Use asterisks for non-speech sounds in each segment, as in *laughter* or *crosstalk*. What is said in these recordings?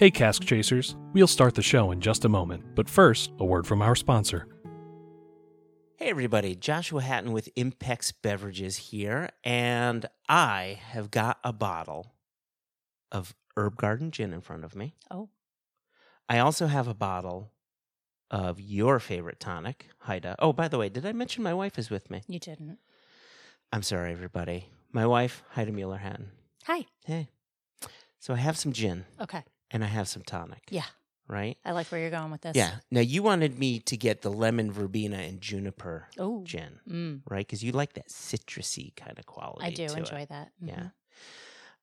Hey, Cask Chasers. We'll start the show in just a moment, but first, a word from our sponsor. Hey, everybody. Joshua Hatton with Impex Beverages here, and I have got a bottle of Herb Garden Gin in front of me. Oh. I also have a bottle of your favorite tonic, Haida. Oh, by the way, did I mention my wife is with me? You didn't. I'm sorry, everybody. My wife, Haida Mueller Hatton. Hi. Hey. So I have some gin Okay. And I have some tonic. Yeah. Right? I like where you're going with this. Yeah. Now, you wanted me to get the lemon verbena and juniper Oh. gin, Mm, right? Because you like that citrusy kind of quality. I do enjoy it. that. Yeah. Mhm.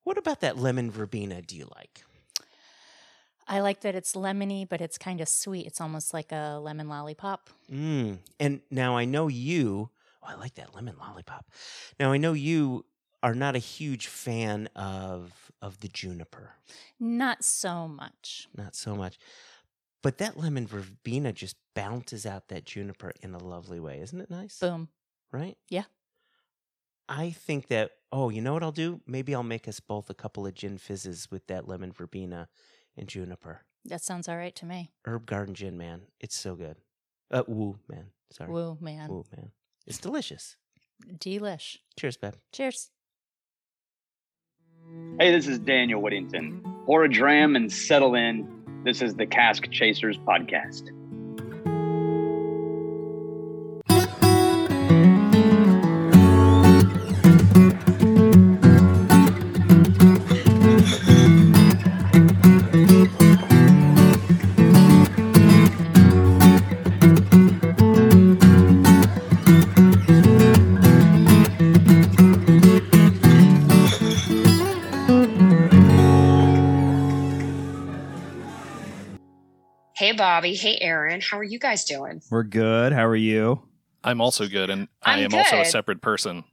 What about that lemon verbena do you like? I like that it's lemony, but it's kind of sweet. It's almost like a lemon lollipop. Mm. And now I know you. Oh, I like that lemon lollipop. Now I know you are not a huge fan of of the juniper, Not so much. not so much. But that lemon verbena just bounces out that juniper in a lovely way, isn't it nice? Boom. Right? Yeah. I think that. Oh, you know what I'll do? Maybe I'll make us both a couple of gin fizzes with that lemon verbena and juniper. That sounds all right to me. Herb Garden Gin, man, it's so good. Uh, woo, man. Sorry, Woo, man. woo, man. It's delicious. Delish. Cheers, babe. Cheers. Hey, this is Daniel Whittington. Pour a dram and settle in. This is the Cask Chasers podcast. Bobby. Hey, Aaron. How are you guys doing? We're good. How are you? I'm also good, and I I'm am also a separate person.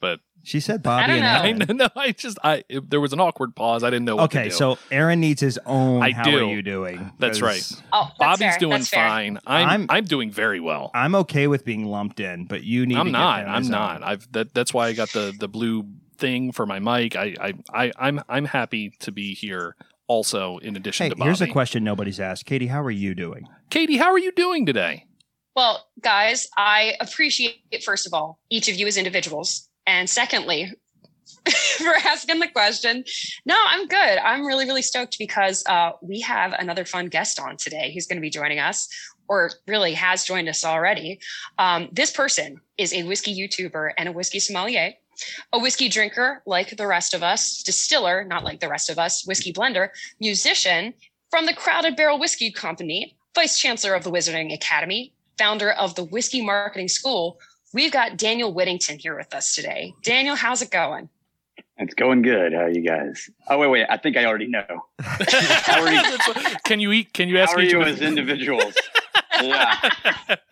But She said Bobby don't and know. I *laughs* no, I just I it- there was an awkward pause. I didn't know. What to Okay, do. so Aaron needs his own. I How do. are you doing? That's right. Oh, that's Bobby's fair. doing That's fine. I'm, I'm- I'm doing very well. I'm okay with being lumped in, but you need. I'm get not. him I'm his not. own. I've that that's why I got the the blue thing for my mic. I I, I I'm I'm happy to be here. Also, in addition Hey, to Bobby, here's a question nobody's asked. Katie, how are you doing? Katie, how are you doing today? Well, guys, I appreciate, it, first of all, each of you as individuals. And secondly, *laughs* for asking the question. No, I'm good. I'm really, really stoked because uh, we have another fun guest on today who's going to be joining us, or really has joined us already. Um, this person is a whiskey YouTuber and a whiskey sommelier, a whiskey drinker like the rest of us, distiller, not like the rest of us, whiskey blender, musician from the Crowded Barrel Whiskey Company, vice chancellor of the Wizarding Academy, founder of the Whiskey Marketing School. We've got Daniel Whittington here with us today. Daniel, how's it going? It's going good. How are you guys? Oh, wait, wait. I think I already know. How are you? can you eat? Can you ask How are each you of as us- individuals? *laughs* yeah.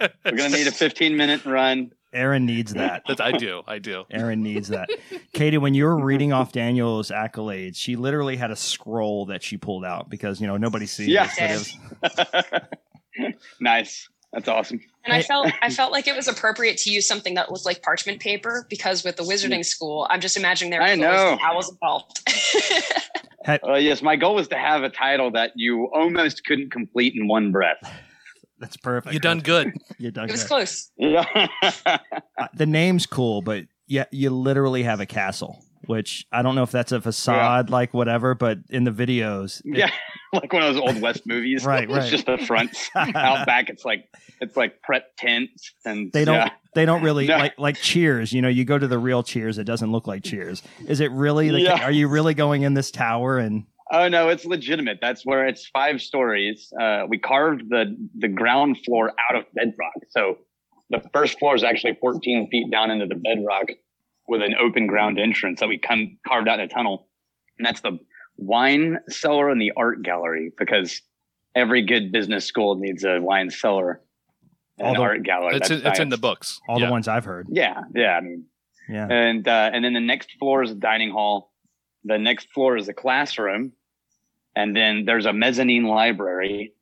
We're going to need a 15 minute run. Aaron needs that. That's- I do. I do. Aaron needs that. Katie, when you were reading off Daniel's accolades, she literally had a scroll that she pulled out because you know nobody sees. Yeah. this, it was- *laughs* nice. That's awesome. And I felt I felt like it was appropriate to use something that looked like parchment paper because with the Wizarding School, I'm just imagining there I clothes know. owls involved. *laughs* Uh, yes, my goal was to have a title that you almost couldn't complete in one breath. That's perfect. You done good. *laughs* You done it was good. close. Yeah. *laughs* Uh, the name's cool, but yeah, you literally have a castle, which I don't know if that's a facade, like whatever, but in the videos, it- yeah. *laughs* like one of those old West movies. Right, It's right. just the front. Out back, it's like it's like prep tents, and they don't yeah. they don't really No. like like Cheers. You know, you go to the real Cheers, it doesn't look like Cheers. Is it really? The, Yeah. Are you really going in this tower and? Oh no, it's legitimate. That's where it's five stories. Uh, we carved the the ground floor out of bedrock, so the first floor is actually 14 feet down into the bedrock with an open ground entrance that we come carved out in a tunnel, and that's the wine cellar and the art gallery because every good business school needs a wine cellar and All the- art gallery. It's in, it's in the books. All Yeah. the ones I've heard. Yeah, yeah. I mean, Yeah. and uh, and then the next floor is a dining hall. The next floor is a classroom, and then there's a mezzanine library.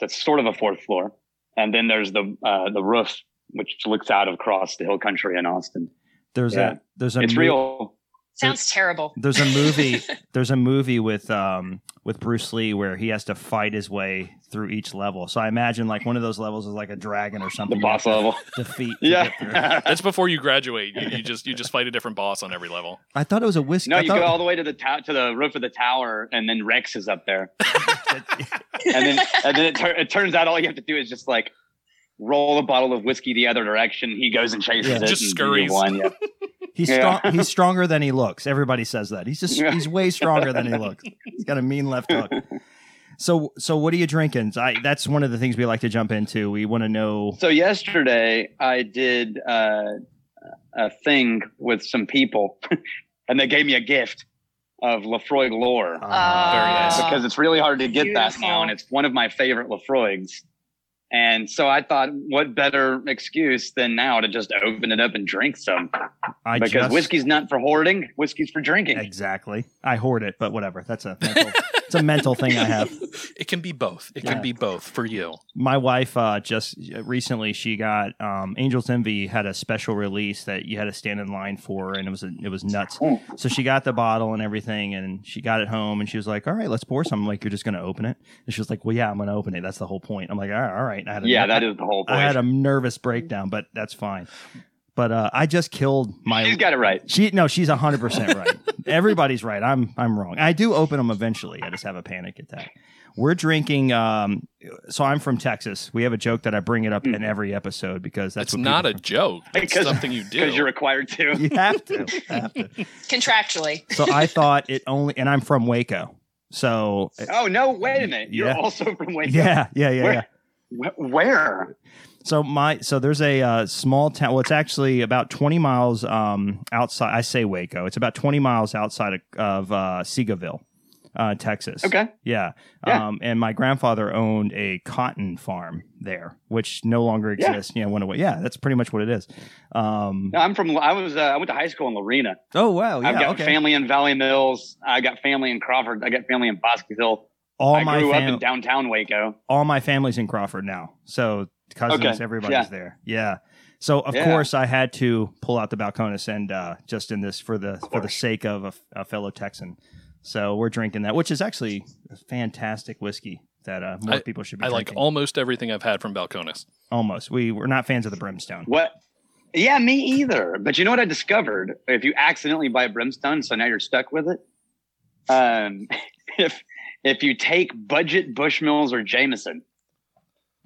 That's sort of a fourth floor, and then there's the uh, the roof, which looks out across the hill country in Austin. There's Yeah. a there's a It's real. Sounds terrible. There's a movie. *laughs* there's a movie with um with Bruce Lee where he has to fight his way through each level. So I imagine like one of those levels is like a dragon or something. The something. boss level. *laughs* Defeat. to get through. Yeah. *laughs* That's before you graduate. You, you just you just fight a different boss on every level. I thought it was a whiskey. no, I you thought- go all the way to the ta- to the roof of the tower, and then Rex is up there, and then and then it, tur- it turns out all you have to do is just like roll a bottle of whiskey the other direction. He goes and chases Yeah. it. Just and scurries. you won, yeah. He's Yeah. strong. He's stronger than he looks. Everybody says that. He's just Yeah. he's way stronger than he *laughs* looks. He's got a mean left hook. *laughs* So so what are you drinking? I, that's one of the things we like to jump into. We want to know. So yesterday I did uh, a thing with some people, *laughs* and they gave me a gift of Laphroaig Lore Uh, Very nice. because it's really hard to get that Beautiful. now, and it's one of my favorite Laphroaigs. And so I thought, what better excuse than now to just open it up and drink some? I because just, whiskey's not for hoarding; whiskey's for drinking. exactly. I hoard it, but whatever. That's a mental, it's a mental thing I have. *laughs* It can be both. It Yeah. can be both for you. my wife uh, just recently she got um, Angels Envy had a special release that you had to stand in line for, and it was it was nuts. Mm. So she got the bottle and everything, and she got it home, and she was like, "All right, let's pour some." I'm like, "You're just gonna open it?" And she was like, "Well, yeah, I'm gonna open it. That's the whole point." I'm like, "All right, all right." I had a Yeah, ner- that is the whole point. I had a nervous breakdown, but that's fine. But uh, I just killed my. She's got it right. She no, she's hundred percent right. Everybody's right. I'm I'm wrong. I do open them eventually. I just have a panic attack. We're drinking. Um, so I'm from Texas. We have a joke that I bring it up in every episode because that's It's what not a people- joke. It's something you do. Because you're required to. You have to. *laughs* Have to. Contractually. So I thought it only, and I'm from Waco. So Oh no! Wait a minute. You're Yeah. also from Waco. yeah, yeah, yeah, yeah. Where? Wh- Where? So my so there's a uh, small town. Well, it's actually about 20 miles um, outside. I say Waco. It's about 20 miles outside of, of uh, Seagoville, uh, Texas. Okay. Yeah. Yeah. Um, and my grandfather owned a cotton farm there, which no longer Yeah. exists. You know, went away. Yeah, that's pretty much what it is. Um, No, I'm from. I was. Uh, I went to high school in Lorena. oh wow, yeah. I've got okay. family in Valley Mills. I got family in Crawford. I got family in Bosqueville. All I my grew up in downtown Waco. all my family's in Crawford now. So cousins, Okay. everybody's Yeah. there. Yeah. So of Yeah. course I had to pull out the Balcones and uh, just in this for the for the sake of a, a fellow Texan. So we're drinking that, which is actually a fantastic whiskey that uh, more people should be I like almost everything I've had from Balcones. almost. We we're not fans of the Brimstone. What? Yeah, me either. But you know what I discovered? If you accidentally buy a brimstone, so now you're stuck with it. Um, *laughs* if if you take budget Bushmills or Jameson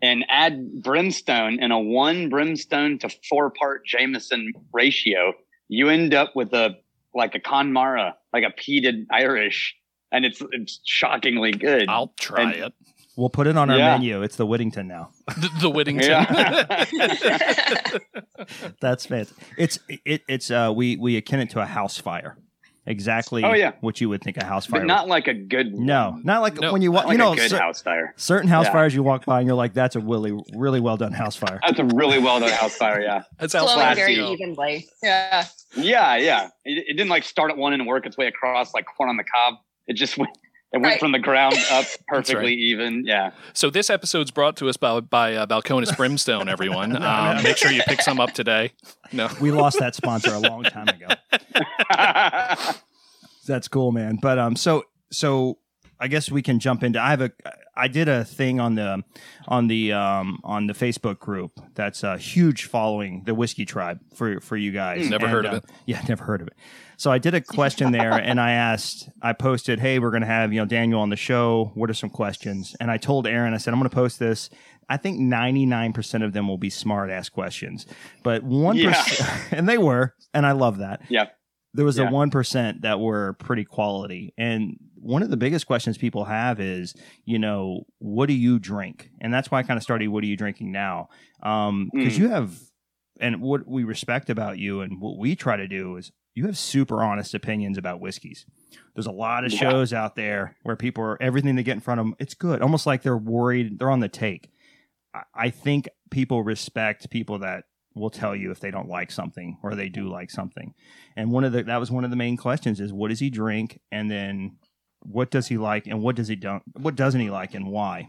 and add brimstone in a one brimstone to four part Jameson ratio, you end up with a like a Connemara, like a peated Irish, and it's it's shockingly good. I'll try And- it. We'll put it on our Yeah. menu. It's the Whittington now. *laughs* The, the Whittington. Yeah. *laughs* That's fancy. It's it, it's uh we we akin it to a house fire. Exactly. Oh, yeah. What you would think a house fire. but not like a good no, not like No, when you walk. like you know, a good cer- house fire. certain house Yeah. fires you walk by and you're like, that's a really really well done house fire. That's a really well done house fire. Yeah. *laughs* That's how Flowing fast very you go. evenly. Yeah. Yeah. Yeah. It, it didn't like start at one and work its way across like corn on the cob. It just *laughs* went, it went Right. from the ground *laughs* up perfectly right. even. Yeah. So this episode's brought to us by, by uh, Balcones Brimstone, everyone. *laughs* Um, make sure you pick some up today. No. We lost that sponsor a long time ago. *laughs* That's cool, man. But um, so so I guess we can jump into. I have a. I did a thing on the on the um on the Facebook group that's a huge following, the Whiskey Tribe for for you guys. Never And, heard of uh, it. Yeah, *laughs* never heard of it. So I did a question there, and I asked, I posted, "Hey, we're going to have you know Daniel on the show. What are some questions?" And I told Aaron, I said, "I'm going to post this." I think 99% of them will be smart ass questions, but one Yeah. *laughs* and they were, and I love that yeah. there was a 1% that were pretty quality and one of the biggest questions people have is you know what do you drink? And that's why i kind of started what are you drinking now? Um because Mm. you have and what we respect about you and what we try to do is you have super honest opinions about whiskeys. There's a lot of Yeah. shows out there where people are everything they get in front of them it's good. Almost like they're worried they're on the take. I- i think people respect people that will tell you if they don't like something or they do like something. And one of the that was one of the main questions is what does he drink? And then what does he like and what does he don't what doesn't he like and why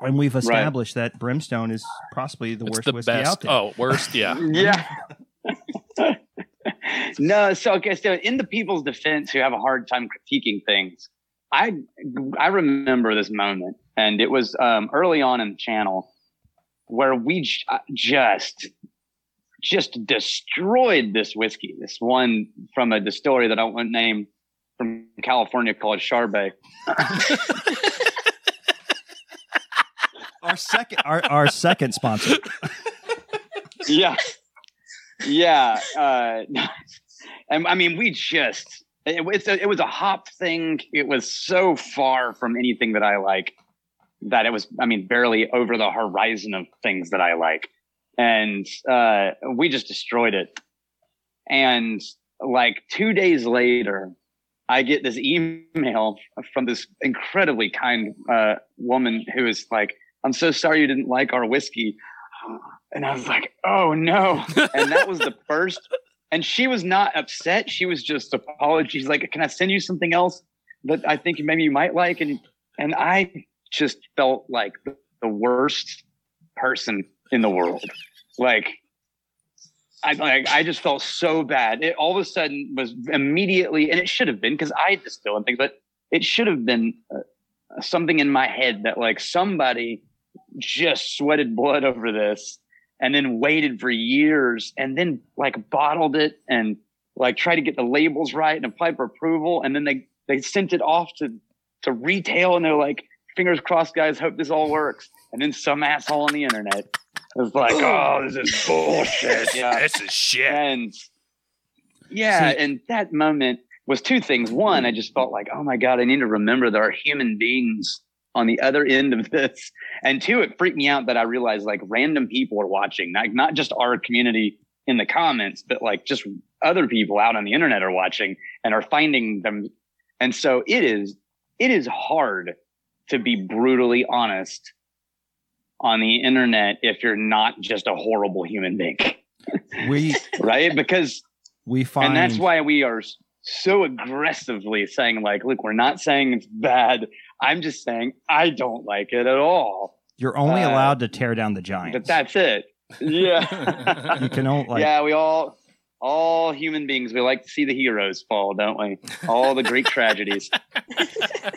and we've established that brimstone is possibly the It's worst the whiskey best. out there Oh, worst? Yeah. *laughs* Yeah. *laughs* no, so okay, so in the people's defense who have a hard time critiquing things, I I remember this moment, and it was um, early on in the channel where we j- uh, just just destroyed this whiskey. This one from a distillery that I won't name from California called Charbay. Our second, our, our second sponsor. yeah yeah uh *laughs* and i mean we just it, it's a, it was a hop thing it was so far from anything that i like that it was i mean barely over the horizon of things that i like and uh we just destroyed it and like two days later i get this email from this incredibly kind uh woman who is like i'm so sorry you didn't like our whiskey and I was like, oh no. And that was the *laughs* first. And she was not upset. She was just apologies. Like, can I send you something else that I think maybe you might like? And and I just felt like the, the worst person in the world. Like I like I just felt so bad. It all of a sudden was immediately, and it should have been because I distill and things, but it should have been uh, something in my head that like somebody just sweated blood over this and then waited for years and then like bottled it and like tried to get the labels right and applied for approval. And then they they sent it off to to retail and they're like fingers crossed guys. Hope this all works and then some asshole on the internet was like oh this is bullshit. *laughs* Yeah this is shit. and yeah See- and that moment was two things. One i just felt like oh my god i need to remember there are human beings on the other end of this. And two it freaked me out that i realized like random people are watching like not just our community in the comments but like just other people out on the internet are watching and are finding them. And so it is it is hard to be brutally honest on the internet if you're not just a horrible human being. *laughs* We *laughs* right? Because we find and that's why we are so aggressively saying like look we're not saying it's bad. I'm just saying i don't like it at all. You're only uh, allowed to tear down the giants. but that's it. Yeah. *laughs* You can only like yeah we all all human beings we like to see the heroes fall don't we? All the great tragedies.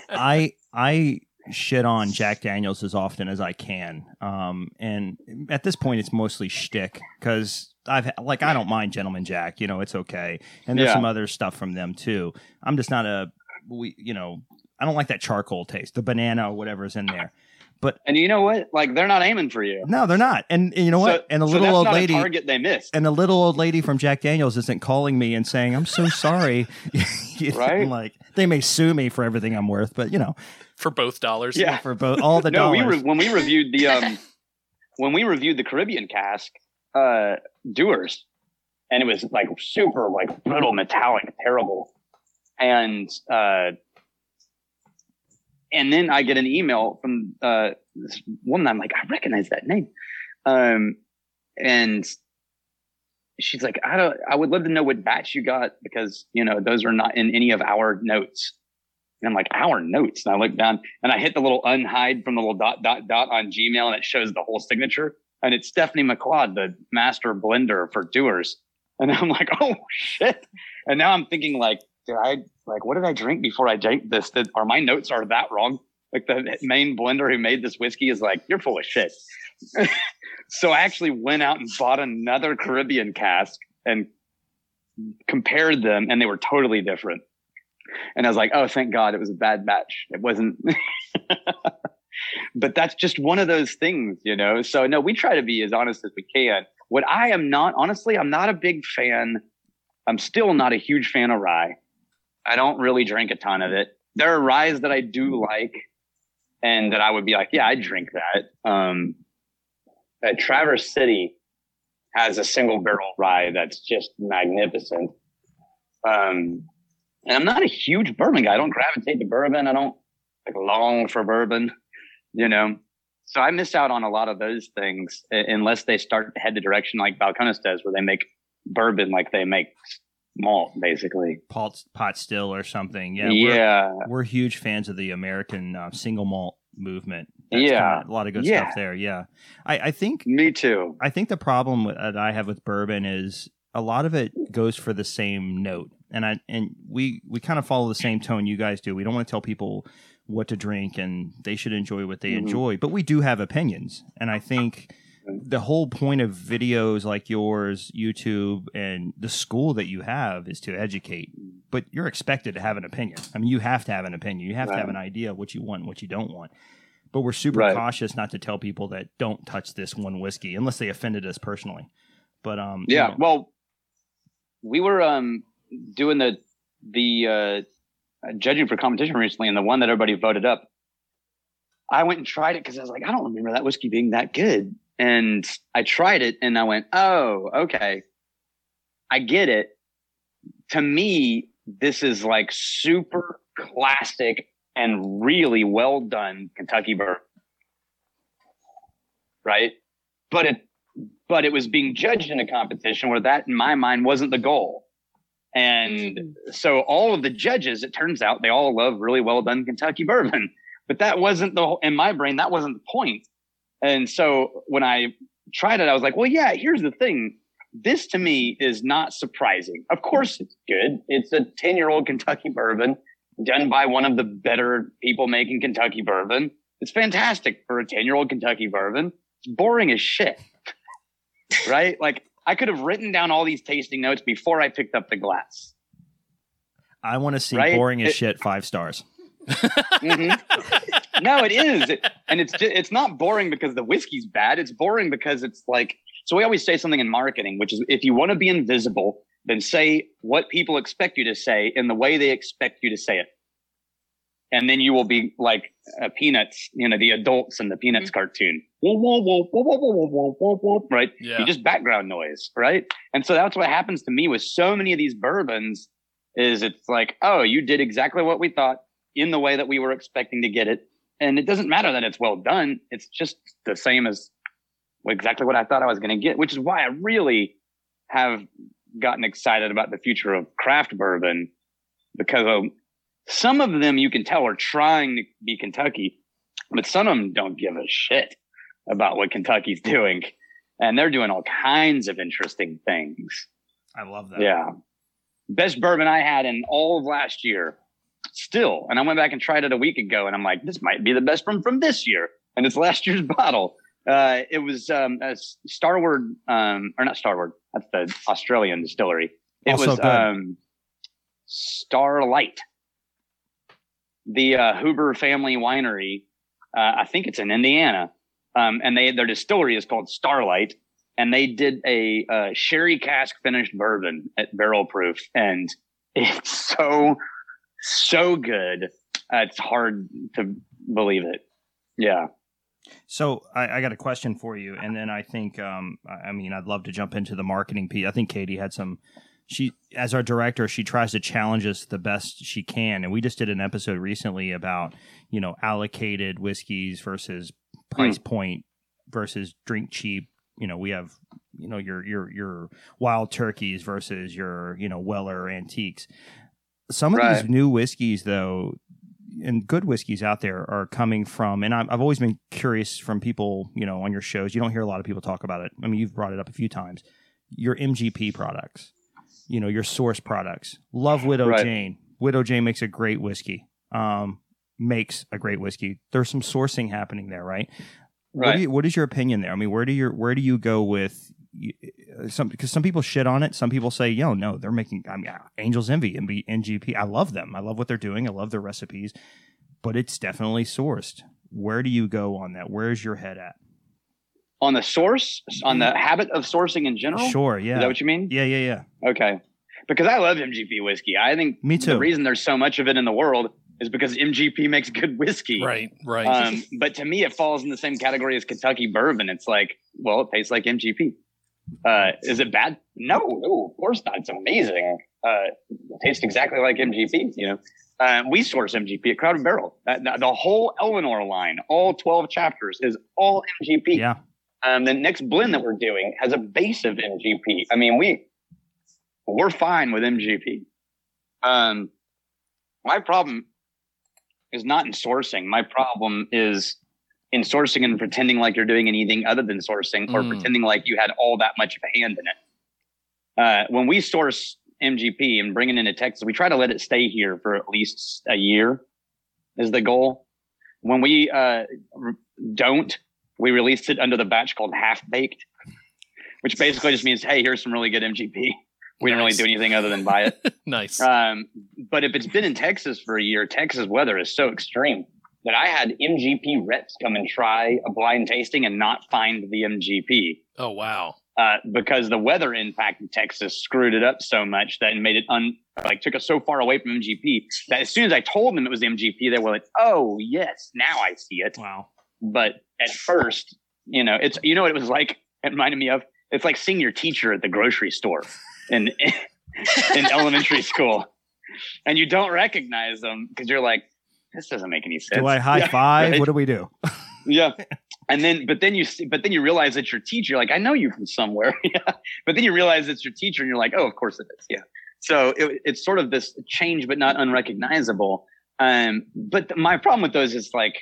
I I shit on Jack Daniels as often as I can. Um, and at this point, it's mostly shtick because I've like I don't mind Gentleman Jack. You know, it's okay. And there's Yeah. some other stuff from them too. I'm just not a we. You know, I don't like that charcoal taste, the banana or whatever's in there. And you know what like they're not aiming for you No, they're not. And, and you know what? And the so little that's old not a lady. target they missed And the little old lady from Jack Daniels isn't calling me and saying, "I'm so sorry." *laughs* You know, Right? Like they may sue me for everything I'm worth, but you know, for both dollars. yeah for both all the *laughs* no, we dollars. re- when we reviewed the um *laughs* when we reviewed the Caribbean cask, uh Dewar's, and it was like super like brittle, metallic, terrible. And uh and then I get an email from uh this woman. I'm like, I recognize that name. Um and she's like, I don't I would love to know what batch you got because you know those are not in any of our notes. And I'm like, our notes. And I look down and I hit the little unhide from the little dot, dot, dot on Gmail and it shows the whole signature. And it's Stephanie Macleod, the master blender for Dewar's. And I'm like, *laughs* oh shit. And now I'm thinking like, did I, like, what did I drink before I drank this? Did, are my notes are that wrong? Like the main blender who made this whiskey is like, you're full of shit. *laughs* so I actually went out and bought another Caribbean cask and compared them and they were totally different. And I was like, oh, thank God it was a bad batch. It wasn't. *laughs* but that's just one of those things, you know? So, no, we try to be as honest as we can. What I am not, honestly, I'm not a big fan. I'm still not a huge fan of rye. I don't really drink a ton of it. There are ryes that I do like and that I would be like, yeah, I drink that. Um, uh, Traverse City has a single barrel rye that's just magnificent. Um, and I'm not a huge bourbon guy. I don't gravitate to bourbon. I don't like long for bourbon, you know. So I miss out on a lot of those things unless they start to head the direction like Balcones does, where they make bourbon like they make malt, basically. pot, pot still or something. Yeah, Yeah, We're, we're huge fans of the American uh, single malt movement. Yeah. kinda a lot of good Yeah. stuff there. Yeah, I, I think me too. I think the problem that I have with bourbon is a lot of it goes for the same note, and I and we we kind of follow the same tone you guys do. We don't want to tell people what to drink, and they should enjoy what they Mhm. enjoy, but we do have opinions, and I think the whole point of videos like yours, YouTube, and the school that you have is to educate. But you're expected to have an opinion. I mean, you have to have an opinion. You have to have an idea of what you want and what you don't want. But we're super Right. cautious not to tell people that don't touch this one whiskey unless they offended us personally. But um, you Yeah. know, Well, we were um doing the the uh, judging for competition recently, and the one that everybody voted up. I went and tried it because I was like, I don't remember that whiskey being that good, and I tried it, and I went, oh, okay, I get it. To me, this is like super classic and really well done Kentucky bourbon, right? But it but it was being judged in a competition where that in my mind wasn't the goal. And mm-hmm. so all of the judges it turns out they all love really well done kentucky *laughs* bourbon. But that wasn't the whole- in my brain that wasn't the point and so when i tried it i was like well yeah here's the thing this to me is not surprising of course it's good it's a 10 year old kentucky bourbon done by one of the better people making kentucky bourbon it's fantastic for a 10 year old kentucky bourbon it's boring as shit *laughs* right? Like I could have written down all these tasting notes before I picked up the glass. I want to see Right? boring as It- shit five stars. *laughs* Mhm no, it is, and it's just, it's not boring because the whiskey's bad. It's boring because it's like so. We always say something in marketing, which is if you want to be invisible, then say what people expect you to say in the way they expect you to say it, and then you will be like uh, Peanuts, you know, the adults in the Peanuts mm-hmm. cartoon. Right? Yeah. You just background noise, right? And so that's what happens to me with so many of these bourbons. Is it's like, oh, you did exactly what we thought in the way that we were expecting to get it. And it doesn't matter that it's well done. It's just the same as exactly what I thought I was going to get, which is why I really have gotten excited about the future of craft bourbon because um, some of them you can tell are trying to be Kentucky, but some of them don't give a shit about what Kentucky's doing. And they're doing all kinds of interesting things. I love that. Yeah. Best bourbon I had in all of last year. Still. And I went back and tried it a week ago and I'm like, this might be the best one from this year. And it's *laughs* last year's bottle. Uh, it was um, a Starward, um, or not Starward. That's the Australian distillery. It Also was good. um, Starlight. The uh, Huber family winery. Uh, I think it's in Indiana. Um, and they their distillery is called Starlight and they did a uh, sherry cask finished bourbon at barrel proof and *laughs* it's so so good uh, it's hard to believe it yeah So I, I got a question for you, and then I think, um, I I mean, I'd love to jump into the marketing piece. I think Katie had some. She, as our director, she tries to challenge us the best she can, and we just did an episode recently about you know allocated whiskeys versus price point versus drink cheap. You know, we have you know your your your wild turkeys versus your you know Weller antiques. Some of Right. these new whiskeys, though, and good whiskeys out there are coming from, and I've always been curious from people, you know, on your shows. You don't hear a lot of people talk about it. I mean, you've brought it up a few times. Your MGP products, you know, your source products. Love Widow Right. Jane. Widow Jane makes a great whiskey. Um, makes a great whiskey. There's some sourcing happening there, right? What, Right. do you, what is your opinion there? I mean, where do you where do you go with some? Because some people shit on it. Some people say, "Yo, no, they're making." I mean, Angels Envy and MGP. I love them. I love what they're doing. I love their recipes, but it's definitely sourced. Where do you go on that? Where's your head at? on the source on the habit of sourcing in general Sure. is Yeah. that what you mean yeah. Yeah. Yeah. okay because i love mgp whiskey i think Me too. the reason there's so much of it in the world is because mgp makes good whiskey Right, right. um, but to me, it falls in the same category as Kentucky bourbon. It's like, well, it tastes like MGP. Uh, is it bad? No, no, of course not. It's amazing. Uh, it tastes exactly like MGP. You know, uh, we source MGP at Crowded Barrel. Uh, the- the whole Eleanor line, all twelve chapters, is all MGP. Yeah. Um, the next blend that we're doing has a base of MGP. I mean, we we're fine with MGP. Um, my problem is not in sourcing. My problem is in sourcing and pretending like you're doing anything other than sourcing, or Mm. pretending like you had all that much of a hand in it. uh, when we source MGP and bring it into Texas, we try to let it stay here for at least a year is the goal. When we uh, don't, we release it under the batch called half baked, which basically just means, hey, here's some really good MGP. We don't really do anything other than buy it. *laughs* nice. Um, but if it's been in Texas for a year, Texas weather is so extreme that I had MGP reps come and try a blind tasting and not find the MGP oh wow. uh, because the weather impact in Texas screwed it up so much that it made it un like took us so far away from MGP that as soon as I told them it was MGP, they were like, "Oh yes, now I see it." Wow. But at first, you know, it's you know what it was like. It reminded me of it's like seeing your teacher at the grocery store in *laughs* in elementary school, and you don't recognize them because you're like, "This doesn't make any sense." Do I high *laughs* Yeah, five? right. What do we do? *laughs* yeah. *laughs* And then, but then you, see, but then you realize it's your teacher. Like, I know you from somewhere. yeah. But then you realize it's your teacher, and you're like, oh, of course it is. Yeah. So it, it's sort of this change, but not unrecognizable. Um, but th- my problem with those is like,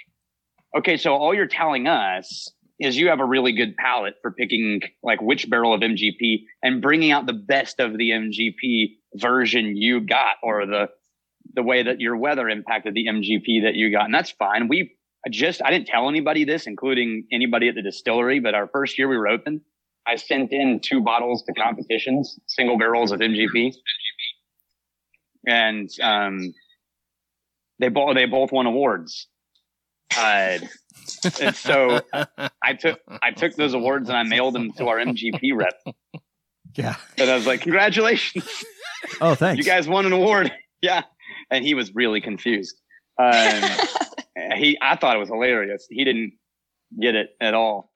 okay, so all you're telling us is you have a really good palate for picking like which barrel of MGP and bringing out the best of the MGP version you got, or the the way that your weather impacted the MGP that you got, and that's fine. We just I didn't tell anybody this, including anybody at the distillery. But our first year we were open, I sent in two bottles to competitions, single barrels of MGP, and um, they both they both won awards. Uh, and so I took I took those awards and I mailed them to our MGP rep, Yeah. and I was like, "Congratulations, Oh, thanks. you guys won an award!" *laughs* Yeah, and he was really confused. Um, *laughs* he I thought it was hilarious. He didn't get it at all.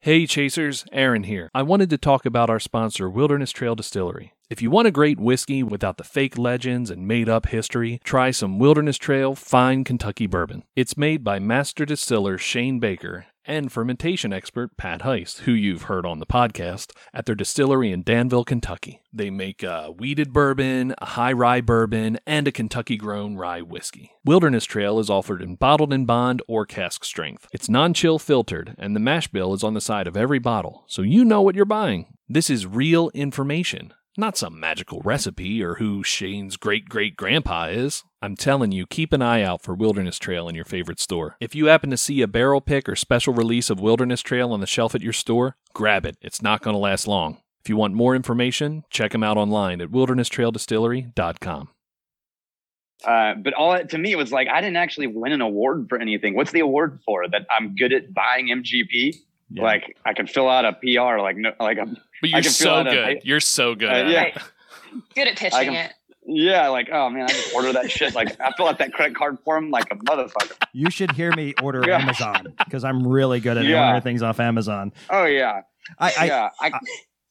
Hey Chasers, Aaron here. I wanted to talk about our sponsor, Wilderness Trail Distillery. If you want a great whiskey without the fake legends and made up history, try some Wilderness Trail Fine Kentucky Bourbon. It's made by master distiller Shane Baker and fermentation expert Pat Heist, who you've heard on the podcast, at their distillery in Danville, Kentucky. They make a wheated bourbon, a high rye bourbon, and a Kentucky grown rye whiskey. Wilderness Trail is offered in bottled in bond or cask strength. It's non chill filtered, and the mash bill is on the side of every bottle, so you know what you're buying. This is real information. Not some magical recipe or who Shane's great great grandpa is. I'm telling you, keep an eye out for Wilderness Trail in your favorite store. If you happen to see a barrel pick or special release of Wilderness Trail on the shelf at your store, grab it. It's not going to last long. If you want more information, check them out online at wildernesstraildistillery.com. Uh, but all to me, it was like I didn't actually win an award for anything. What's the award for? That I'm good at buying MGP. Yeah. Like I can fill out a PR. Like no, like I'm, But you're can feel so out a- good. You're so good. Uh, yeah. it. Good at pitching can- it. yeah, like oh man, I just order that shit. Like I fill out that credit card form like a motherfucker. you should hear me order Yeah. Amazon because I'm really good at Yeah. ordering things off Amazon. Oh yeah, I, I yeah. I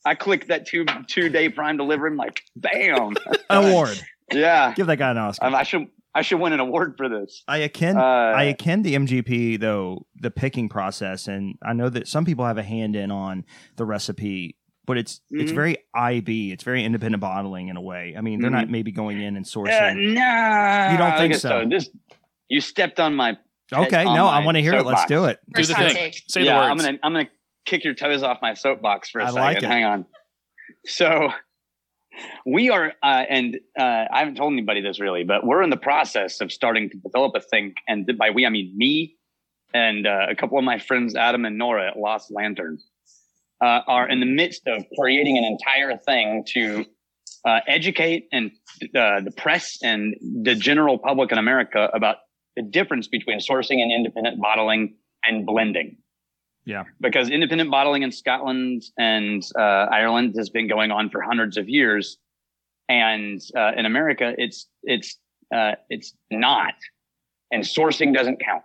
I clicked that two two day prime delivery. I'm like, bam, *laughs* award. *laughs* yeah. Give that guy an Oscar. Um, I should I should win an award for this. I akin Uh, I akin the MGP though the picking process, and I know that some people have a hand in on the recipe, but it's it's Mhm. very IB. It's very independent bottling in a way. I mean, they're not maybe going in and Uh, sourcing. nah, You don't think guess so? This you stepped on my okay, on no, I want to hear it. Let's soapbox. do it. Do the thing. take. Say yeah, the words. I'm gonna I'm gonna kick your toes off my soapbox for a I second. like it. Hang on. So we are, uh, and uh, I haven't told anybody this really, but we're in the process of starting to develop a thing. And by we, I mean me and uh, a couple of my friends, Adam and Nora at Lost Lantern, uh, are in the midst of creating an entire thing to uh, educate and uh, the press and the general public in America about the difference between sourcing and independent bottling and blending. Yeah. Because independent bottling in Scotland and uh, Ireland has been going on for hundreds of years, and uh, in America, it's it's uh, it's not, and sourcing doesn't count.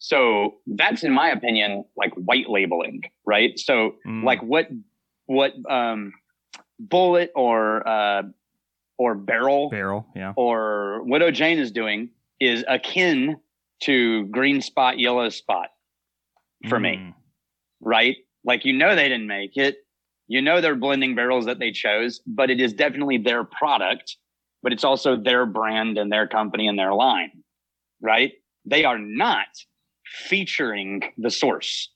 So that's, in my opinion, like white labeling, right? So Mm. like what what um, Bulleit or uh, or barrel barrel, yeah. or Widow Jane is doing is akin to green spot, yellow spot for me, Mm. right? Like, you know, they didn't make it. You know, they're blending barrels that they chose, but it is definitely their product, but it's also their brand and their company and their line, right? They are not featuring the source.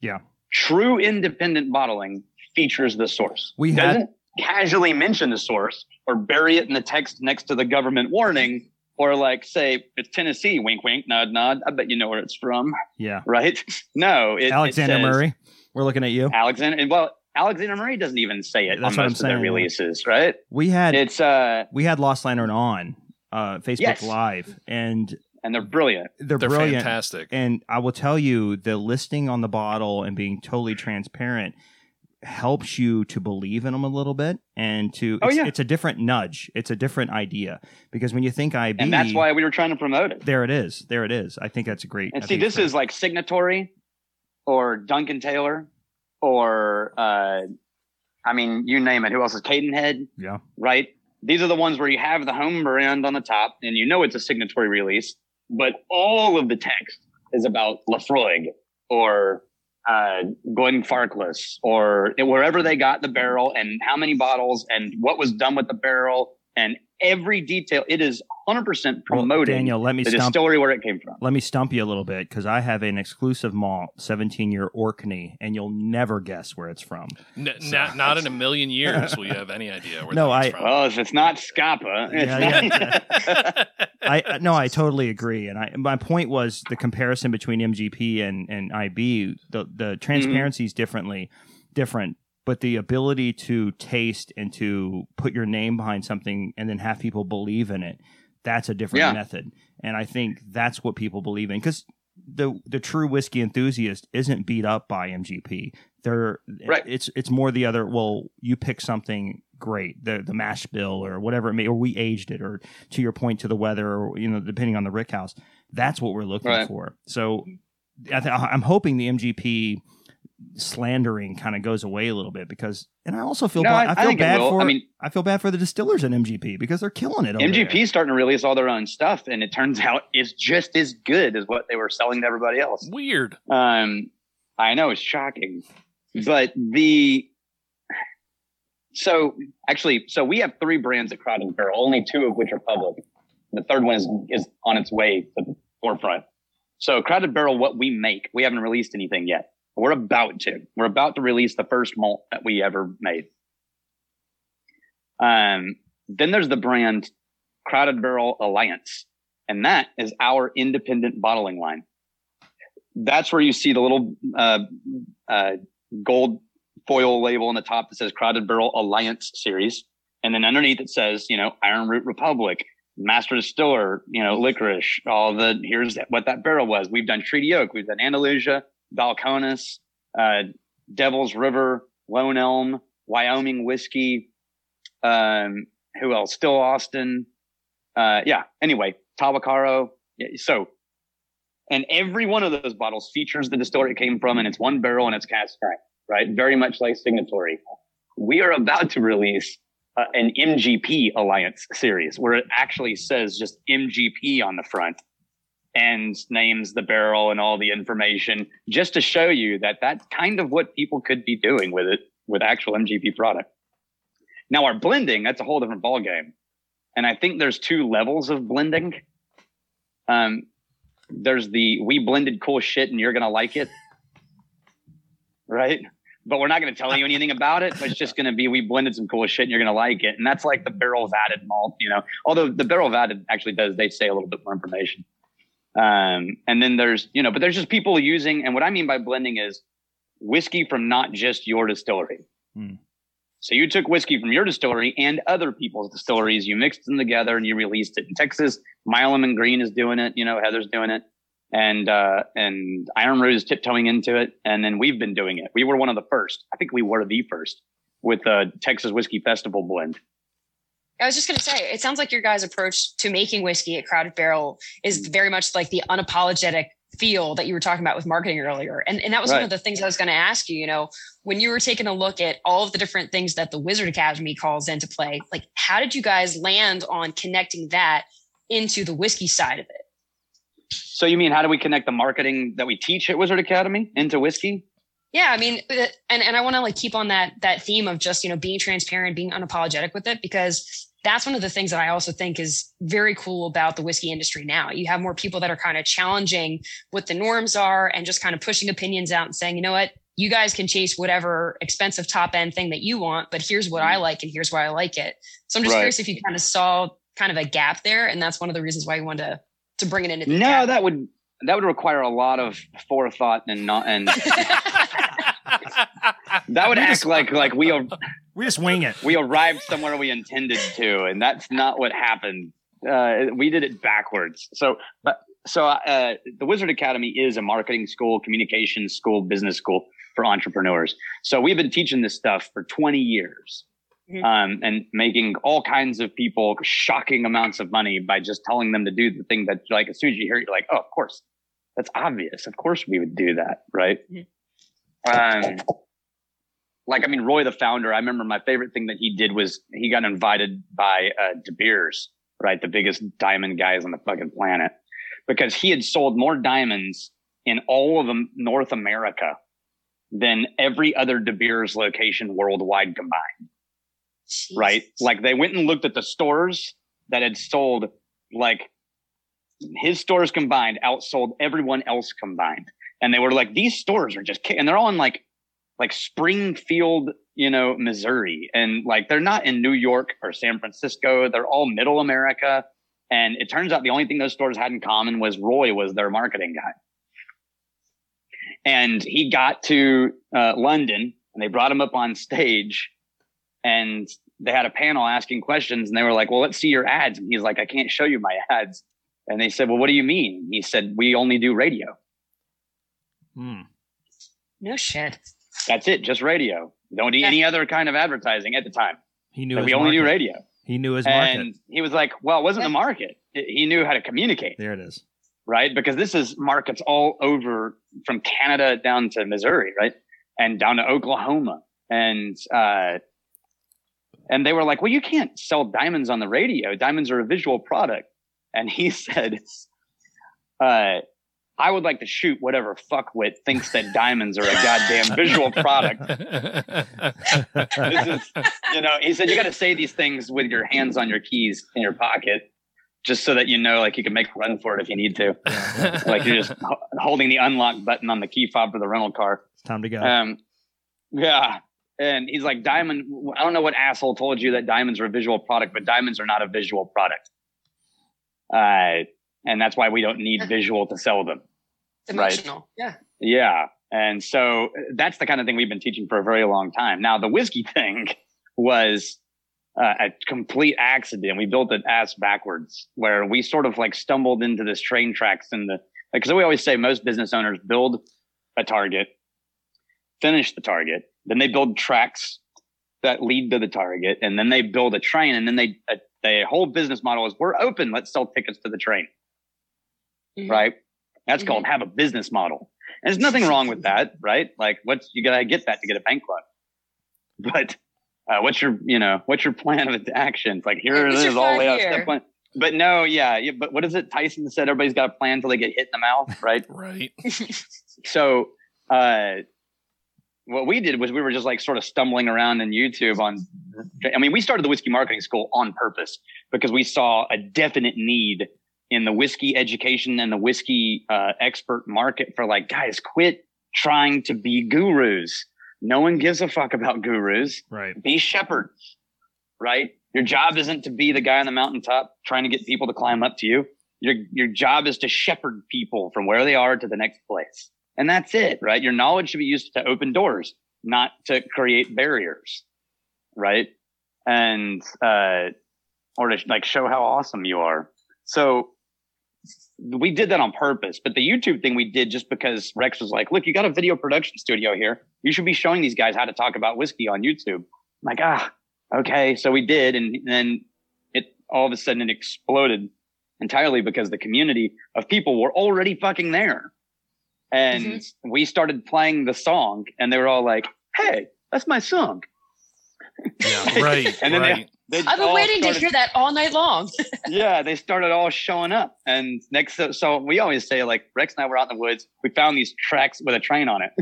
Yeah. True independent bottling features the source. We had- doesn't casually mention the source or bury it in the text next to the government warning or like say it's Tennessee, wink, wink, nod, nod. I bet you know where it's from, Yeah. right? *laughs* No, it, it Alexander says Murray, we're looking at you. Alexander. and Well, Alexander Murray doesn't even say it That's on what I'm most of their saying. releases, right? We had It's uh, we had Lost Lantern on uh, Facebook Yes. Live, and and they're brilliant. they're, They're brilliant. fantastic. And I will tell you, the listing on the bottle and being totally transparent helps you to believe in them a little bit and to Oh, it's, yeah. it's a different nudge it's a different idea because when you think ib And that's why we were trying to promote it. there it is there it is i think that's a great And I see, this is like signatory or Duncan Taylor or uh, I mean, you name it. Who else is Cadenhead? Yeah. Right. These are the ones where you have the home brand on the top, and you know it's a signatory release, but all of the text is about Laphroaig or uh, Glenfarclas or wherever they got the barrel and how many bottles and what was done with the barrel and every detail. It is 100% Well, promoting daniel let me the stump distillery where it came from. let me stump you a little bit because i have an exclusive malt 17 year orkney and you'll never guess where it's from N- not, not in a million years *laughs* will you have any idea where No, that one's I- from. Well, if it's not Scapa, it's Yeah, not. *laughs* I I- no, I totally agree, and I my point was the comparison between MGP and and IB. The the transparency mm-hmm. is differently different, but the ability to taste and to put your name behind something and then have people believe in it, that's a different Yeah. method, and I think that's what people believe in because. The, the true whiskey enthusiast isn't beat up by MGP. They're Right. It's it's more the other. Well, you pick something great, the the mash bill or whatever it may, or we aged it, or to your point, to the weather, or you know, depending on the rick house. That's what we're looking Right. for. So, I th- I'm hoping the MGP slandering kind of goes away a little bit because, and I also feel No, bad, I- I I feel think it bad for I mean- I feel bad for the distillers in MGP because they're killing it. MGP there. is starting to release all their own stuff, and it turns *laughs* out it's just as good as what they were selling to everybody else. Weird. Um, I know it's shocking, but the so actually, so we have three brands at Crowded Barrel, only two of which are public. The third one is is on its way to the forefront. So Crowded Barrel, what we make, we haven't released anything yet. We're about to. We're about to release the first malt that we ever made. Um, then there's the brand Crowded Barrel Alliance, and that is our independent bottling line. That's where you see the little uh, uh, gold foil label on the top that says Crowded Barrel Alliance Series, and then underneath it says, you know, Iron Root Republic, Master Distiller, you know, licorice. All the here's what that barrel was. We've done Treaty Oak, we've done Andalusia, Balcones, uh, Devil's River, Lone Elm, Wyoming whiskey. Um, who else? Still Austin. Uh, yeah. Anyway, Tabacaro. So, and every one of those bottles features the distillery it came from, and it's one barrel and it's cask strength, right? Very much like Signatory. We are about to release uh, an MGP Alliance series where it actually says just MGP on the front and names the barrel and all the information just to show you that that's kind of what people could be doing with it with actual MGP product. Now our blending, that's a whole different ballgame. And I think there's two levels of blending. Um, there's the we blended cool shit and you're gonna like it. Right? But we're not gonna tell you anything about it. It's just gonna be we blended some cool shit and you're gonna like it. And that's like the barrel vatted malt, you know. Although the barrel vatted actually does they say a little bit more information. Um, and then there's, you know, but there's just people using, and what I mean by blending is whiskey from not just your distillery. Hmm. So you took whiskey from your distillery and other people's distilleries, you mixed them together and you released it. In Texas, Milam and Greene is doing it, you know, Heather's doing it. And uh, and Iron Root is tiptoeing into it. And then we've been doing it. We were one of the first. I think we were the first with the Texas Whiskey Festival blend. I was just going to say, it sounds like your guys' approach to making whiskey at Crowded Barrel is very much like the unapologetic feel that you were talking about with marketing earlier. And, and that was one of the things I was going to ask you, you know, when you were taking a look at all of the different things that the Wizard Academy calls into play, like how did you guys land on connecting that into the whiskey side of it? So you mean how do we connect the marketing that we teach at Wizard Academy into whiskey? Yeah, I mean, uh, and and I want to like keep on that that theme of just you know being transparent, being unapologetic with it, because that's one of the things that I also think is very cool about the whiskey industry now. You have more people that are kind of challenging what the norms are and just kind of pushing opinions out and saying, you know what, you guys can chase whatever expensive top end thing that you want, but here's what I mm-hmm. like and here's why I like it. So I'm just Right. curious if you kind of saw kind of a gap there, and that's one of the reasons why you wanted to to bring it into the No, academy. that would that would require a lot of forethought and not and *laughs* *laughs* that would We act just- like like we ar- *laughs* We just wing it. we arrived somewhere we intended to, and that's not what happened. Uh, we did it backwards. So, but so uh, the Wizard Academy is a marketing school, communications school, business school for entrepreneurs. So we've been teaching this stuff for 20 years. Mhm. Um, and making all kinds of people shocking amounts of money by just telling them to do the thing that, like, as soon as you hear it, you're like, oh, of course, that's obvious. Of course, we would do that, right? Um, like, I mean, Roy, the founder, I remember my favorite thing that he did was he got invited by uh, De Beers, right? The biggest diamond guys on the fucking planet, because he had sold more diamonds in all of North America than every other De Beers location worldwide combined right? Like they went and looked at the stores that had sold, like his stores combined outsold everyone else combined, and they were like, these stores are just, and they're all in like, like Springfield, you know, Missouri, and like they're not in New York or San Francisco. They're all Middle America, and it turns out the only thing those stores had in common was Roy was their marketing guy. And he got to uh, London, and they brought him up on stage, and they had a panel asking questions and they were like, well, let's see your ads. And he's like, I can't show you my ads. And they said, well, what do you mean? He said, we only do radio. Hmm. no shit. That's it. Just radio. Don't do Yeah. any other kind of advertising at the time. He knew his we only do radio. He knew his market. And he was like, well, it wasn't the market. He knew how to communicate, there it is. right? Because this is markets all over from Canada down to Missouri, right? And down to Oklahoma. And, uh, and they were like, well, you can't sell diamonds on the radio. Diamonds are a visual product. And he *laughs* said, uh, I would like to shoot whatever fuckwit thinks that diamonds are a goddamn *laughs* visual product. *laughs* This is, you know, he said, you got to say these things with your hands on your keys in your pocket, just so that you know, like you can make a run for it if you need to. *laughs* Like you're just ho- holding the unlock button on the key fob for the rental car. It's time to go. Um, yeah. And he's like, Diamond, I don't know what asshole told you that diamonds are a visual product, but diamonds are not a visual product. Uh, and that's why we don't need visual to sell them. It's Right. emotional. Yeah. Yeah. And so that's the kind of thing we've been teaching for a very long time. Now, the whiskey *laughs* thing was uh, a complete accident. We built it ass backwards, where we sort of like stumbled into this train tracks and the, because we always say most business owners build a target, finish the target, then they build tracks that lead to the target, and then they build a train, and then they, uh, the whole business model is we're open, let's sell tickets to the train Mhm. right? That's called have a business model. And there's nothing wrong with that, right? Like, what's you gotta get that to get a bank loan. *laughs* But uh, what's your, you know, what's your plan of action? It's like here it What's your all laid out step one. But no, yeah, yeah. But what is it? Tyson said everybody's got a plan until they get hit in the mouth, *laughs* right? right. *laughs* so uh what we did was we were just like sort of stumbling around in YouTube on I mean we started the whiskey marketing school on purpose because we saw a definite need in the whiskey education and the whiskey uh, expert market for like guys quit trying to be gurus no one gives a fuck about gurus right. be shepherds, right? Your job isn't to be the guy on the mountaintop trying to get people to climb up to you. Your your job is to shepherd people from where they are to the next place. And that's it, right? Your knowledge should be used to open doors, not to create barriers, right? And uh or to like show how awesome you are. So we did that on purpose, but the YouTube thing we did just because Rex was like, look, you got a video production studio here. You should be showing these guys how to talk about whiskey on YouTube. I'm like, ah, okay. So we did. And then it all of a sudden it exploded entirely because the community of people were already fucking there. And we started playing the song and they were all like, hey, that's my song. Yeah, *laughs* right. And then they- right. They I've been waiting started- to hear that all night long. *laughs* yeah, they started all showing up. And next, so, so we always say, like, Rex and I were out in the woods. We found these tracks with a train on it.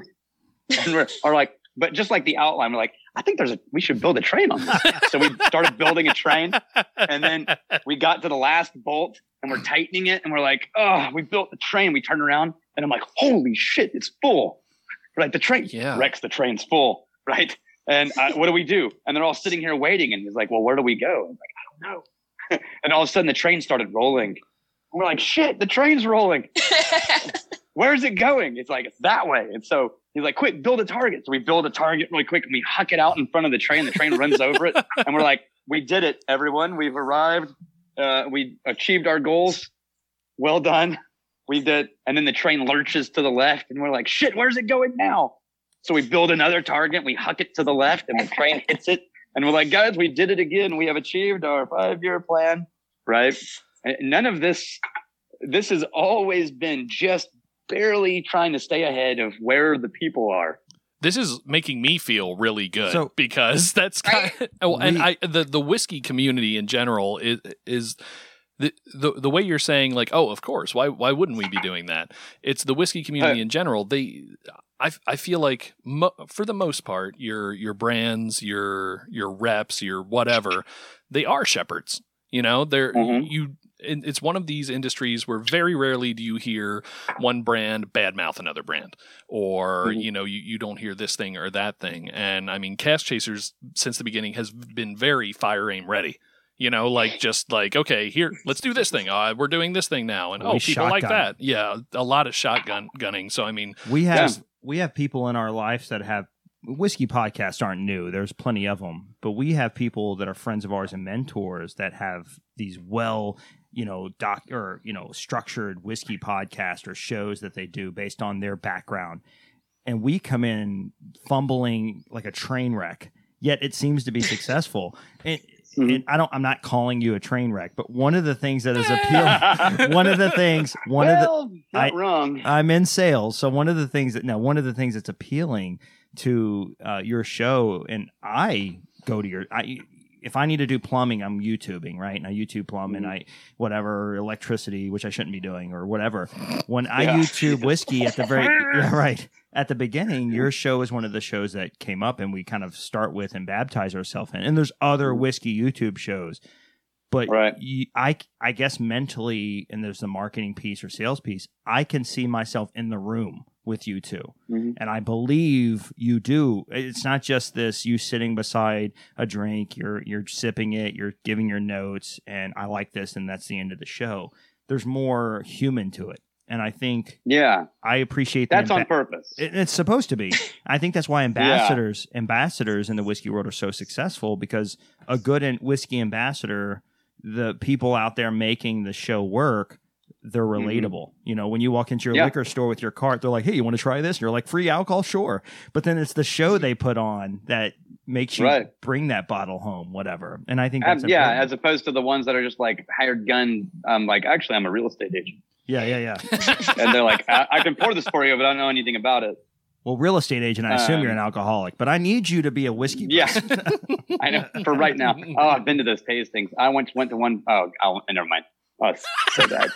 *laughs* and we're are like, but just like the outline, we're like, I think there's a, we should build a train on this. so we started building a train. And then we got to the last bolt and we're tightening it. And we're like, oh, we built the train. We turn around and I'm like, holy shit, it's full. Right, the train Yeah. Rex, the train's full, right? And uh, what do we do? And they're all sitting here waiting, and he's like, "Well, where do we go?" I'm like, "I don't know." *laughs* and all of a sudden, the train started rolling. And we're like, "Shit, the train's rolling! *laughs* Where's it going?" It's like it's that way. And so he's like, "Quick, build a target." So we build a target really quick, and we huck it out in front of the train. The train runs over it, *laughs* and we're like, "We did it, everyone! We've arrived. Uh, we achieved our goals. Well done." We did, and then the train lurches to the left, and we're like, "Shit, where's it going now?" So we build another target, we huck it to the left, and the train hits it, and we're like, "Guys, we did it again. We have achieved our five-year plan." Right? And none of this. This has always been just barely trying to stay ahead of where the people are. this is making me feel really good So- because *laughs* that's kind Right. oh, and We- I the the whiskey community in general is is the, the the way you're saying like oh of course why why wouldn't we be doing that it's the whiskey community Uh, in general they I, I feel like mo- for the most part your your brands your your reps your whatever they are shepherds you know? They're Mhm. you it's one of these industries where very rarely do you hear one brand badmouth another brand or Mhm. you know you, you don't hear this thing or that thing. And i mean cask chasers since the beginning has been very fire aim ready you know? Like just like okay here let's do this thing. Uh, we're doing this thing now. And We oh people like that. Yeah a lot of shotgun gunning. So i mean We have we have people in our lives that have whiskey podcasts aren't new. There's plenty of them, but we have people that are friends of ours and mentors that have these well, you know, doc or you know, structured whiskey podcast or shows that they do based on their background, and we come in fumbling like a train wreck. Yet it seems to be successful. And, Mhm. and I don't. I'm not calling you a train wreck, but one of the things that is appealing. *laughs* one of the things. One of the well, not I- wrong. I'm in sales, so one of the things that now one of the things that's appealing to uh, your show, and I go to your. I, if I need to do plumbing, I'm YouTubing, right? And I YouTube plumbing, Mhm. I whatever electricity, which I shouldn't be doing, or whatever. When I Yeah. YouTube whiskey at the very *laughs* yeah, right at the beginning, your show is one of the shows that came up, and we kind of start with and baptize ourselves in. And there's other whiskey YouTube shows, but Right. you, I I guess mentally, and there's the marketing piece or sales piece. I can see myself in the room with you two, Mhm. and I believe you do. It's not just this you sitting beside a drink, you're you're sipping it, you're giving your notes, and I like this, and that's the end of the show. There's more human to it, and I think Yeah, I appreciate the that's on purpose. it- It's supposed to be. I think that's why *laughs* ambassadors ambassadors in the whiskey world are so successful because a good whiskey ambassador, the people out there making the show work, they're relatable. You know, when you walk into your Mm-hmm. Yeah. liquor store with your cart, they're like, "Hey, you want to try this?" And you're like, "Free alcohol, sure." But then it's the show they put on that makes you Right. bring that bottle home, whatever. And I think Um, yeah, important. as opposed to the ones that are just like hired gun. Um, like actually, I'm a real estate agent, yeah, yeah, yeah. *laughs* and they're like, I, I can pour this for you, but I don't know anything about it. Well, real estate agent, I assume you're an Um, alcoholic, but I need you to be a whiskey. Yeah. person. *laughs* I know for right now. Oh, I've been to those tastings. I went went to one oh oh never mind. Oh, it's so bad.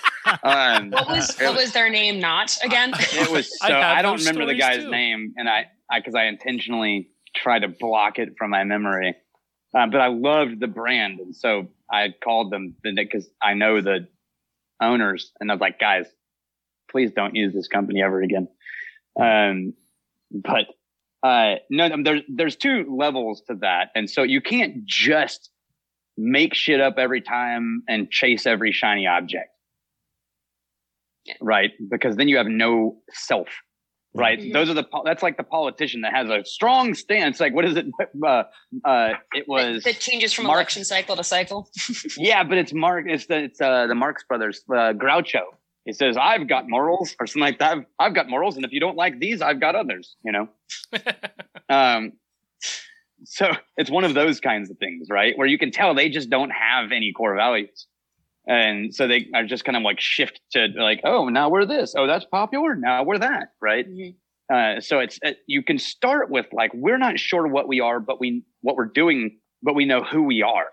Um, What was what was their name? Not again. *laughs* it was I so have I, don't remember the guy's too. name, and I I because I intentionally try to block it from my memory. Uh, but I loved the brand, and so I called them because I know the owners, and I was like, guys, please don't use this company ever again. Um, but uh, no, no, there's there's two levels to that, and so you can't just make shit up every time and chase every shiny object, right? Because then you have no self, right? Mhm. Those are the that's like the politician that has a strong stance. Like what is it? *laughs* Uh, uh, it was that changes from Mark- election cycle to cycle. *laughs* yeah, but it's Mark. It's the it's uh, the Marx Brothers, uh, Groucho. He says, "I've got morals," or something like that. I've, I've got morals, and if you don't like these, I've got others. You know. *laughs* um, so *laughs* it's one of those kinds of things, right? Where you can tell they just don't have any core values, and so they are just kind of like shift to like, oh, now we're this. Oh, that's popular. Now we're that, right? Uh, so it's uh, you can start with like we're not sure what we are, but we what we're doing, but we know who we are.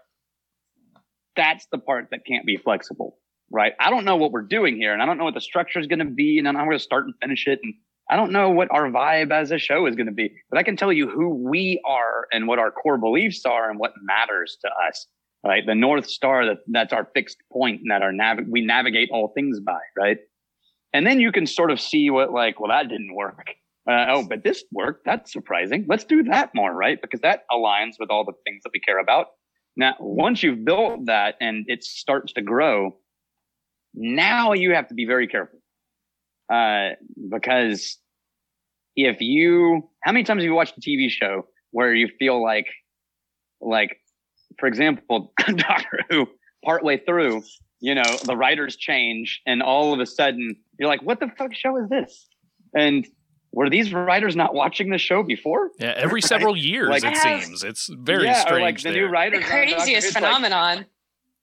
That's the part that can't be flexible, right? I don't know what we're doing here, and I don't know what the structure is going to be, and I don't know how we're going to start and finish it, and I don't know what our vibe as a show is going to be. But I can tell you who we are and what our core beliefs are and what matters to us. Right, the north star that that's our fixed point and that our nav- we navigate all things by. Right, and then you can sort of see what like, well, that didn't work uh, oh, but this worked. That's surprising. Let's do that more, right? Because that aligns with all the things that we care about. Now, once you've built that and it starts to grow, now you have to be very careful. Uh, because if you, how many times have you watched a TV show where you feel like, like, for example, *laughs* Doctor Who, partway through, you know, the writers change and all of a sudden you're like, what the fuck show is this? And were these writers not watching the show before? Yeah, every several years Like- it Yeah. seems. It's very yeah, strange. or like the there. new The writers. on Doctor Who, craziest it's like, phenomenon.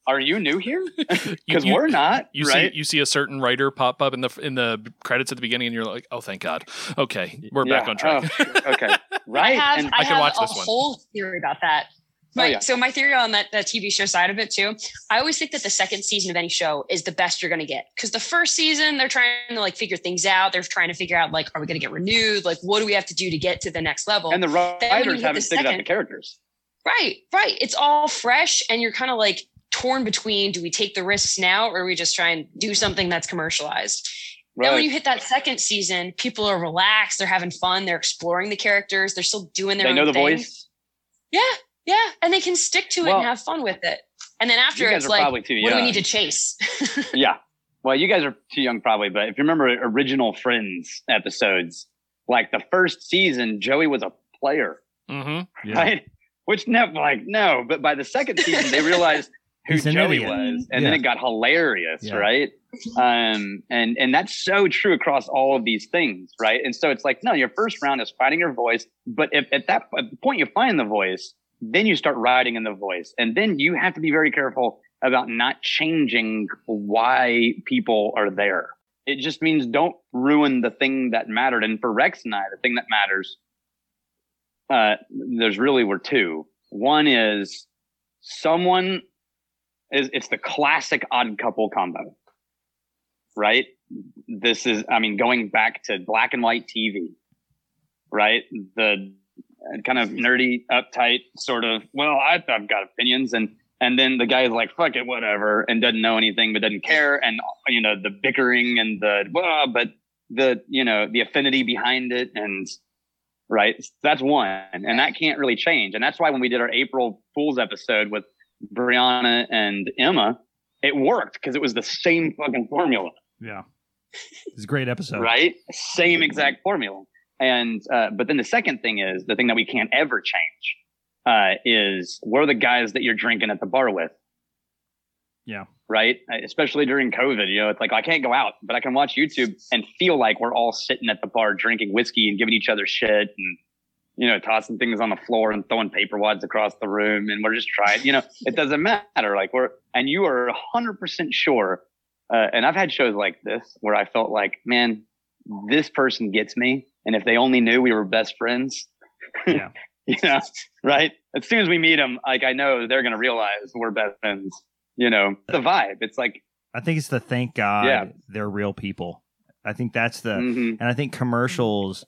Are you new here? *laughs* Because we're not, You right? see, you see a certain writer pop up in the in the credits at the beginning, and you're like, "Oh, thank God! Okay, we're back on track." Oh, okay, *laughs* right? I have, and I I can have watch a this one. whole theory about that. Oh, yeah. So my theory on that, that TV show side of it too, I always think that the second season of any show is the best you're going to get because the first season they're trying to like figure things out. They're trying to figure out like, are we going to get renewed? Like, what do we have to do to get to the next level? and the writers haven't the figured out the characters. right, right. It's all fresh, and you're kind of like torn between: do we take the risks now, or we just try and do something that's commercialized? Then when you hit that second season, people are relaxed, they're having fun, they're exploring the characters, they're still doing their They own know the thing. voice. Yeah, yeah, and they can stick to it Well, and have fun with it. And then after it's like, probably too what do we need to chase? *laughs* Yeah. Well, you guys are too young probably, but if you remember original Friends episodes, like the first season, Joey was a player, mm-hmm. Yeah. *laughs* right? Which never like no, but by the second season they *laughs* realized who Joey idiot. was, and Yeah. then it got hilarious, Yeah. right? Um, and and that's so true across all of these things, right? And so it's like no, your first round is finding your voice, but if at that point you find the voice, then you start riding in the voice, and then you have to be very careful about not changing why people are there. It just means don't ruin the thing that mattered. And for Rex and I, the thing that matters, uh, there's really were two. One is someone is it's the classic odd couple combo, right? This is, I mean, going back to black and white TV, right? The kind of nerdy, uptight sort of, well, I, I've got opinions and, and then the guy's like, fuck it, whatever, and doesn't know anything, but doesn't care. And, you know, the bickering and the, well, but the, you know, the affinity behind it. And, right. That's one. And that can't really change. And that's why when we did our April Fools episode with Brianna and Emma, it worked because it was the same fucking formula Yeah. It's a great episode. right? Same exact formula. And uh, but then the second thing is the thing that we can't ever change uh, is we're the guys that you're drinking at the bar with. Yeah. Right. Especially during COVID, you know, it's like I can't go out, but I can watch YouTube and feel like we're all sitting at the bar drinking whiskey and giving each other shit and you know tossing things on the floor and throwing paper wads across the room and we're just trying. You know, it doesn't matter. Like we're and you are hundred percent sure. Uh, and I've had shows like this where I felt like, man, this person gets me. And if they only knew we were best friends, *laughs* Yeah. you know, right? As soon as we meet them, like I know they're going to realize we're best friends. You know, the vibe. It's like, I think it's the thank God Yeah. they're real people. I think that's the mhm. and I think commercials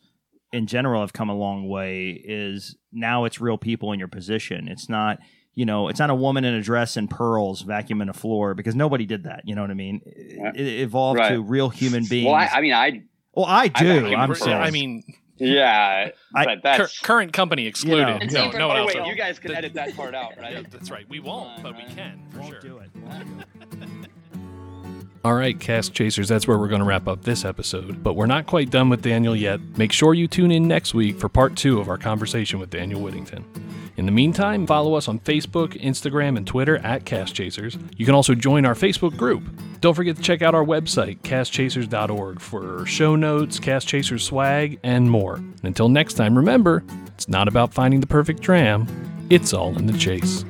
in general have come a long way is now it's real people in your position. It's not you know, it's not a woman in a dress and pearls vacuuming a floor because nobody did that. You know what I mean? It, it evolved to real human beings. well, I, I mean, I, well, I I do. vacuum I'm pearls. saying. I mean, yeah, I- but cur- current company excluded. know. It's no, even- no one oh, wait, you guys can edit that part out, Yeah, right? that's right. We won't, but we can for won't sure. *laughs* *laughs* All right, Cask Chasers, that's where we're going to wrap up this episode. But we're not quite done with Daniel yet. Make sure you tune in next week for part two of our conversation with Daniel Whittington. In the meantime, follow us on Facebook, Instagram, and Twitter at Cask Chasers. You can also join our Facebook group. Don't forget to check out our website, caskchasers.org, for show notes, Cask Chasers swag, and more. And until next time, remember, it's not about finding the perfect dram, it's all in the chase.